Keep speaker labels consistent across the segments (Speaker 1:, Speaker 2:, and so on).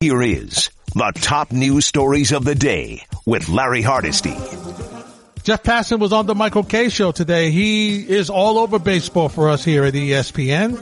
Speaker 1: Here is the top news stories of the day with Larry Hardesty.
Speaker 2: Jeff Passan was on the Michael Kay show today. He is all over baseball for us here at ESPN.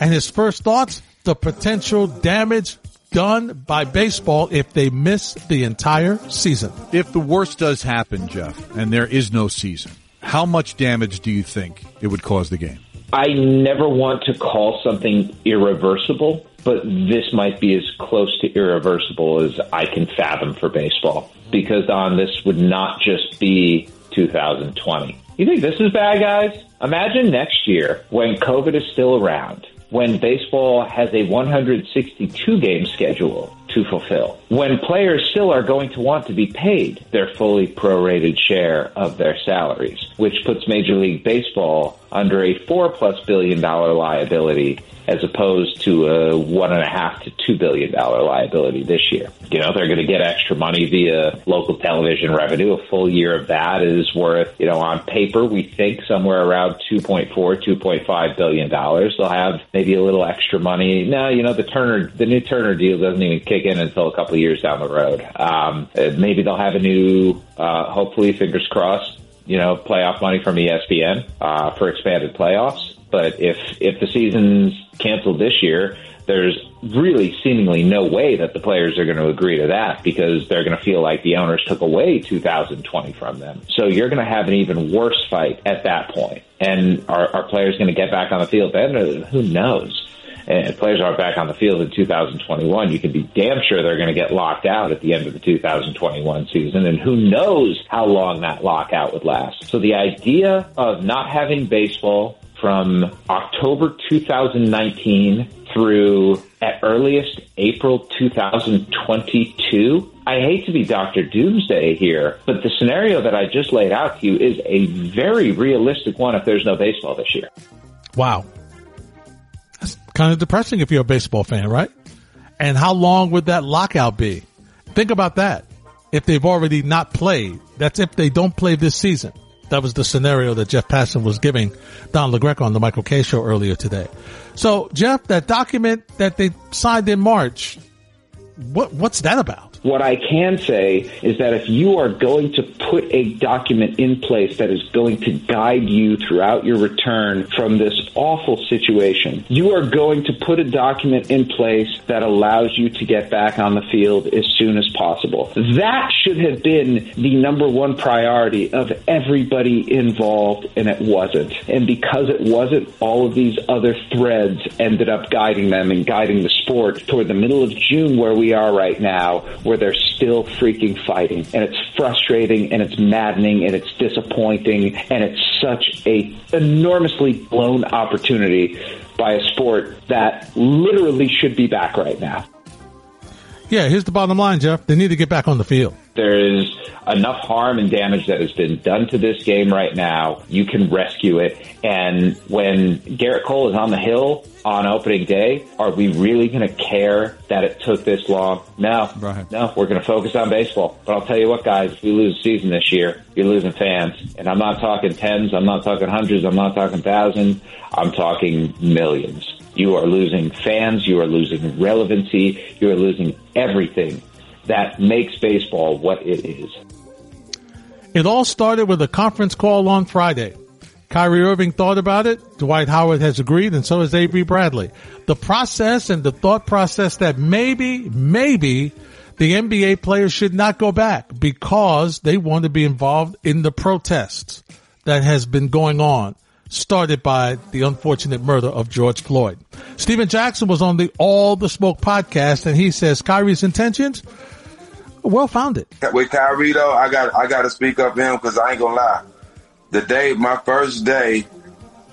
Speaker 2: And his first thoughts, the potential damage done by baseball if they miss the entire season.
Speaker 3: If the worst does happen, Jeff, and there is no season, how much damage do you think it would cause the game?
Speaker 4: I never want to call something irreversible, but this might be as close to irreversible as I can fathom for baseball. Because on this would not just be 2020. You think this is bad, guys? Imagine next year when COVID is still around when baseball has a 162 game schedule to fulfill, when players still are going to want to be paid their fully prorated share of their salaries, which puts Major League Baseball under a four plus billion dollar liability as opposed to a one and a half to two billion dollar liability this year. You know, they're going to get extra money via local television revenue. A full year of that is worth, you know, on paper, we think somewhere around 2.4, 2.5 billion dollars. They'll have maybe a little extra money. Now, you know, the Turner, the new Turner deal doesn't even kick in until a couple of years down the road. Um, maybe they'll have a new, uh, hopefully, fingers crossed, you know, playoff money from ESPN uh, for expanded playoffs. But if if the season's canceled this year, there's really seemingly no way that the players are going to agree to that because they're going to feel like the owners took away 2020 from them. So you're going to have an even worse fight at that point. And are, are players going to get back on the field then? Who knows? And players aren't back on the field in 2021, you can be damn sure they're going to get locked out at the end of the 2021 season. And who knows how long that lockout would last. So the idea of not having baseball from October 2019 through at earliest April 2022. I hate to be Dr. Doomsday here, but the scenario that I just laid out to you is a very realistic one if there's no baseball this year.
Speaker 2: Wow. Kind of depressing if you're a baseball fan, right? And how long would that lockout be? Think about that. If they've already not played, that's if they don't play this season. That was the scenario that Jeff Passan was giving Don LaGreca on the Michael Kay show earlier today. So, Jeff, that document that they signed in March, what what's that about?
Speaker 4: What I can say is that if you are going to put a document in place that is going to guide you throughout your return from this awful situation, you are going to put a document in place that allows you to get back on the field as soon as possible. That should have been the number one priority of everybody involved, and it wasn't. And because it wasn't, all of these other threads ended up guiding them and guiding the sport toward the middle of June, where we are right now, where they're still freaking fighting. And it's frustrating and it's maddening and it's disappointing and it's such a enormously blown opportunity by a sport that literally should be back right now.
Speaker 2: Yeah, here's the bottom line, Jeff. They need to get back on the field.
Speaker 4: There is enough harm and damage that has been done to this game right now. You can rescue it. And when Gerrit Cole is on the hill on opening day, are we really going to care that it took this long? No. Right. No, we're going to focus on baseball. But I'll tell you what, guys, if we lose the season this year, you're losing fans. And I'm not talking tens, I'm not talking hundreds, I'm not talking thousands, I'm talking millions. You are losing fans. You are losing relevancy. You are losing everything that makes baseball what it is.
Speaker 2: It all started with a conference call on Friday. Kyrie Irving thought about it. Dwight Howard has agreed, and so has Avery Bradley. The process and the thought process that maybe, maybe the NBA players should not go back because they want to be involved in the protests that has been going on started by the unfortunate murder of George Floyd. Stephen Jackson was on the All the Smoke podcast and he says Kyrie's intentions well founded.
Speaker 5: With Kyrie though, I got I got to speak up for him because I ain't gonna lie. The day, my first day,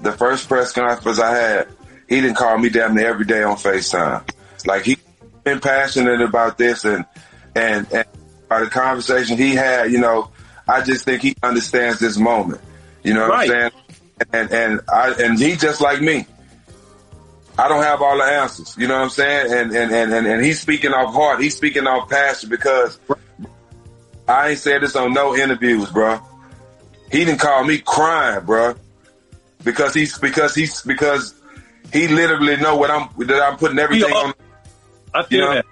Speaker 5: the first press conference I had, he didn't call me damn near every day on Facetime. Like he been passionate about this and and and by the conversation he had, you know, I just think he understands this moment. You know what right. I'm saying? and and I and he just like me. I don't have all the answers. You know what I'm saying? And and and and, and he's speaking off heart. He's speaking off passion because I ain't said this on no interviews, bro. He didn't call me crying, bro, because he's because he's because he literally know what I'm that I'm putting everything on.
Speaker 6: I feel you know? that.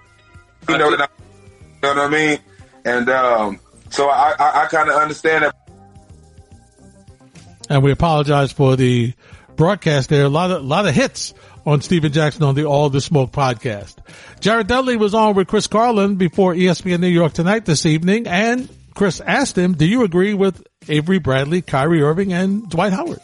Speaker 5: You know, that I, you know what I mean? And um, so I, I, I kind of understand that.
Speaker 2: And we apologize for the broadcast there. A lot of, a lot of hits on Stephen Jackson on the All the Smoke podcast. Jared Dudley was on with Chris Carlin before ESPN New York tonight this evening. And Chris asked him, do you agree with Avery Bradley, Kyrie Irving, and Dwight Howard?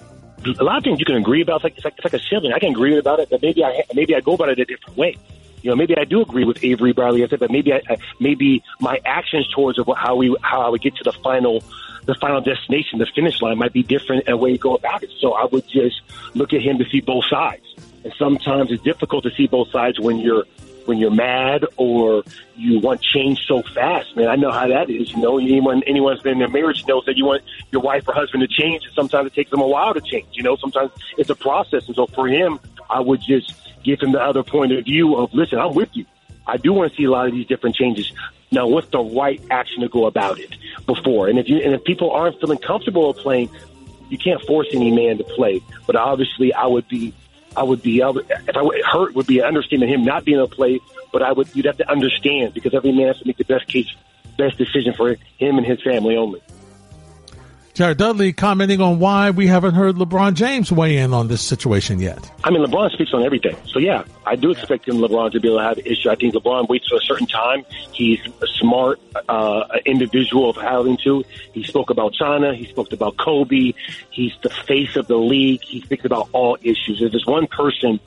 Speaker 6: A lot of things you can agree about. It's like, it's like, a sibling. I can agree about it, but maybe I, maybe I go about it a different way. You know, maybe I do agree with Avery Bradley, I said, but maybe I, maybe my actions towards how we, how I would get to the final the final destination, the finish line might be different and a way you go about it. So I would just look at him to see both sides. And sometimes it's difficult to see both sides when you're when you're mad or you want change so fast, man. I know how that is. You know, anyone anyone's been in a marriage knows that you want your wife or husband to change. And sometimes it takes them a while to change. You know, sometimes it's a process. And so for him, I would just give him the other point of view of, listen, I'm with you. I do want to see a lot of these different changes. Now, what's the right action to go about it before? And if you and if people aren't feeling comfortable playing, you can't force any man to play. But obviously, I would be, I would be, would, if I hurt, would be understanding him not being able to play. But I would, you'd have to understand because every man has to make the best case, best decision for him and his family only.
Speaker 2: Jared Dudley commenting on why we haven't heard LeBron James weigh in on this situation yet.
Speaker 6: I mean, LeBron speaks on everything. So yeah, I do expect him, LeBron, to be able to have an issue. I think LeBron waits for a certain time. He's a smart uh, individual of having to. He spoke about China. He spoke about Kobe. He's the face of the league. He speaks about all issues. If there's one person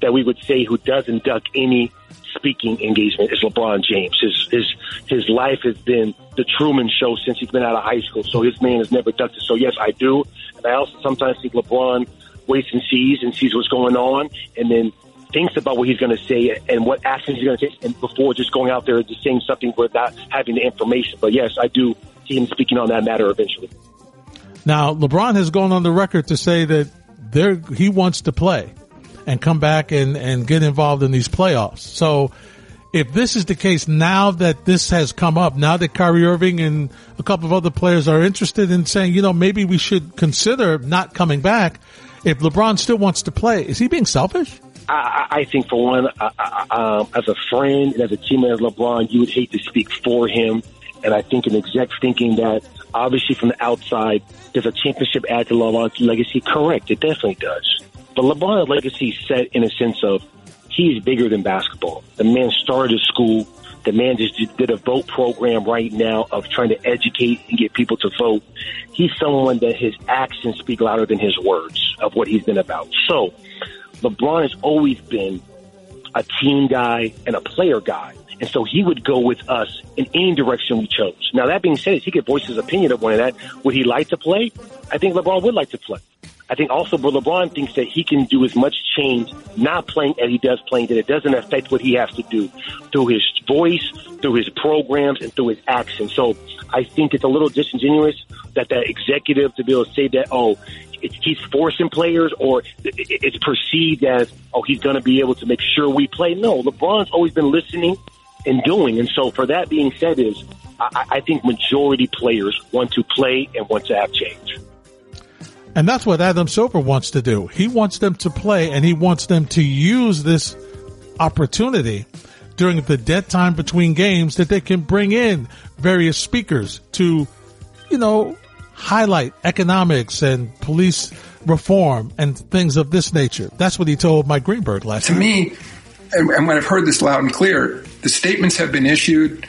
Speaker 6: that we would say who doesn't duck any speaking engagement is LeBron James. His his his life has been the Truman Show since he's been out of high school. So his man has never ducked it. So yes, I do, and I also sometimes think LeBron waits and sees and sees what's going on, and then thinks about what he's going to say and what actions he's going to take, and before just going out there and just saying something without having the information. But yes, I do see him speaking on that matter eventually.
Speaker 2: Now, LeBron has gone on the record to say that there he wants to play and come back and, and get involved in these playoffs. So if this is the case now that this has come up, now that Kyrie Irving and a couple of other players are interested in saying, you know, maybe we should consider not coming back. If LeBron still wants to play, is he being selfish?
Speaker 6: I, I think for one, uh, uh, as a friend and as a teammate of LeBron, you would hate to speak for him. And I think an exec thinking that obviously from the outside, does a championship add to LeBron's legacy? Correct. It definitely does. But LeBron's legacy set in a sense of he's bigger than basketball. The man started a school. The man just did a vote program right now of trying to educate and get people to vote. He's someone that his actions speak louder than his words of what he's been about. So LeBron has always been a team guy and a player guy. And so he would go with us in any direction we chose. Now, that being said, he could voice his opinion of one of that. Would he like to play? I think LeBron would like to play. I think also, but LeBron thinks that he can do as much change not playing as he does playing, that it doesn't affect what he has to do through his voice, through his programs, and through his actions. So I think it's a little disingenuous that that executive to be able to say that, oh, he's forcing players or it's perceived as, oh, he's going to be able to make sure we play. No, LeBron's always been listening and doing. And so for that being said is, I, I think majority players want to play and want to have change.
Speaker 2: And that's what Adam Silver wants to do. He wants them to play and he wants them to use this opportunity during the dead time between games that they can bring in various speakers to, you know, highlight economics and police reform and things of this nature. That's what he told Mike Greenberg last night.
Speaker 7: To me, and, and when I've heard this loud and clear, the statements have been issued,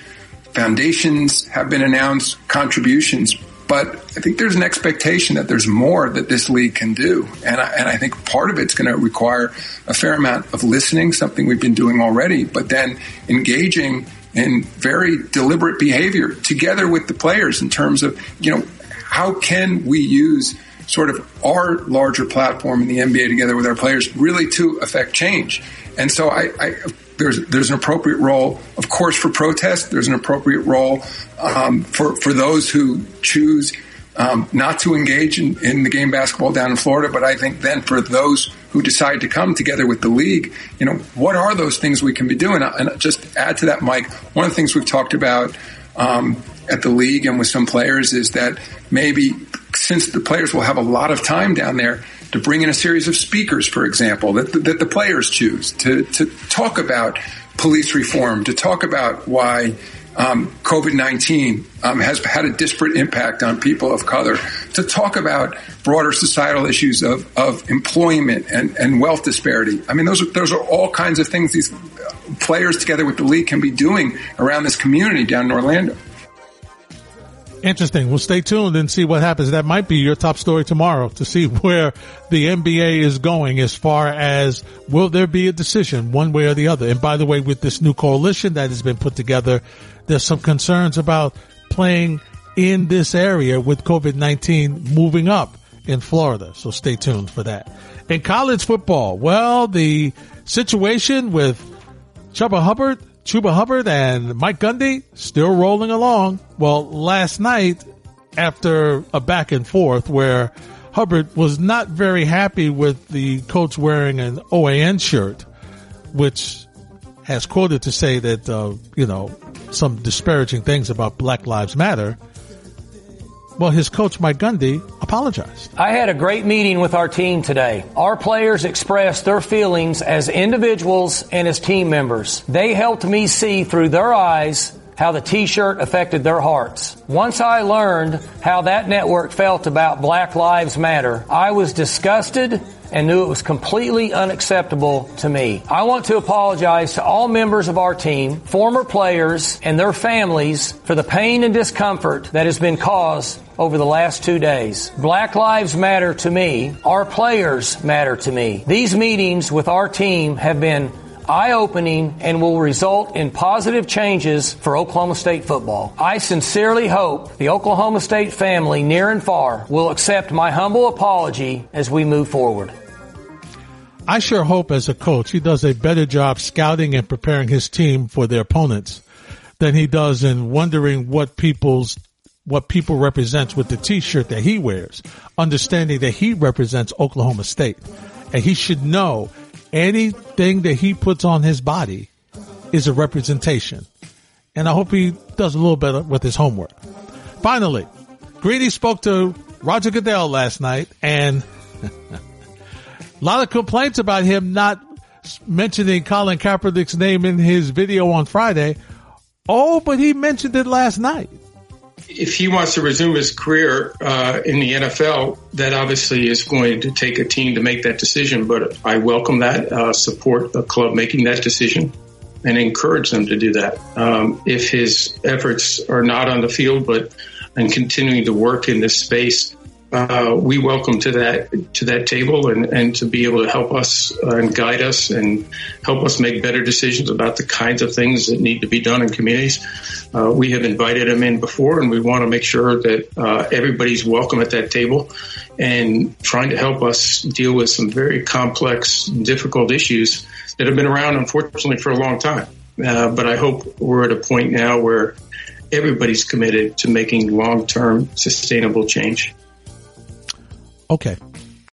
Speaker 7: foundations have been announced, contributions, but I think there's an expectation that there's more that this league can do. And I, and I think part of it's going to require a fair amount of listening, something we've been doing already, but then engaging in very deliberate behavior together with the players in terms of, you know, how can we use sort of our larger platform in the NBA together with our players really to affect change? And so I, I there's there's an appropriate role, of course, for protest. There's an appropriate role um, for for those who choose um, not to engage in, in the game basketball down in Florida. But I think then for those who decide to come together with the league, you know, what are those things we can be doing? And just add to that, Mike. One of the things we've talked about um, at the league and with some players is that maybe since the players will have a lot of time down there to bring in a series of speakers, for example, that, that the players choose to, to talk about police reform, to talk about why um, COVID 19 um, has had a disparate impact on people of color, to talk about broader societal issues of, of employment and, and wealth disparity. I mean, those are, those are all kinds of things these players together with the league can be doing around this community down in Orlando.
Speaker 2: Interesting. We'll stay tuned and see what happens. That might be your top story tomorrow to see where the NBA is going as far as will there be a decision one way or the other. And by the way, with this new coalition that has been put together, there's some concerns about playing in this area with COVID-19 moving up in Florida. So stay tuned for that. In college football, well, the situation with Chuba Hubbard Chuba Hubbard and Mike Gundy still rolling along. Well, last night, after a back and forth where Hubbard was not very happy with the coach wearing an OAN shirt, which has quoted to say that, uh, you know, some disparaging things about Black Lives Matter. Well, his coach, Mike Gundy, apologized.
Speaker 8: I had a great meeting with our team today. Our players expressed their feelings as individuals and as team members. They helped me see through their eyes how the t-shirt affected their hearts. Once I learned how that network felt about Black Lives Matter, I was disgusted and knew it was completely unacceptable to me. I want to apologize to all members of our team, former players, and their families for the pain and discomfort that has been caused over the last two days. Black lives matter to me. Our players matter to me. These meetings with our team have been eye-opening and will result in positive changes for Oklahoma State football. I sincerely hope the Oklahoma State family near and far will accept my humble apology as we move forward.
Speaker 2: I sure hope as a coach he does a better job scouting and preparing his team for their opponents than he does in wondering what people's what people represents with the t-shirt that he wears, understanding that he represents Oklahoma State. And he should know anything that he puts on his body is a representation. And I hope he does a little better with his homework. Finally, Greeny spoke to Roger Goodell last night and a lot of complaints about him not mentioning Colin Kaepernick's name in his video on Friday. Oh, but he mentioned it last night.
Speaker 9: If he wants to resume his career uh, in the NFL, that obviously is going to take a team to make that decision. But I welcome that, uh, support a club making that decision, and encourage them to do that. Um, if his efforts are not on the field, but and continuing to work in this space, uh, we welcome to that to that table and, and to be able to help us uh, and guide us and help us make better decisions about the kinds of things that need to be done in communities. Uh, we have invited them in before, and we want to make sure that uh, everybody's welcome at that table and trying to help us deal with some very complex, difficult issues that have been around, unfortunately, for a long time. Uh, but I hope we're at a point now where everybody's committed to making long-term sustainable change.
Speaker 2: Okay.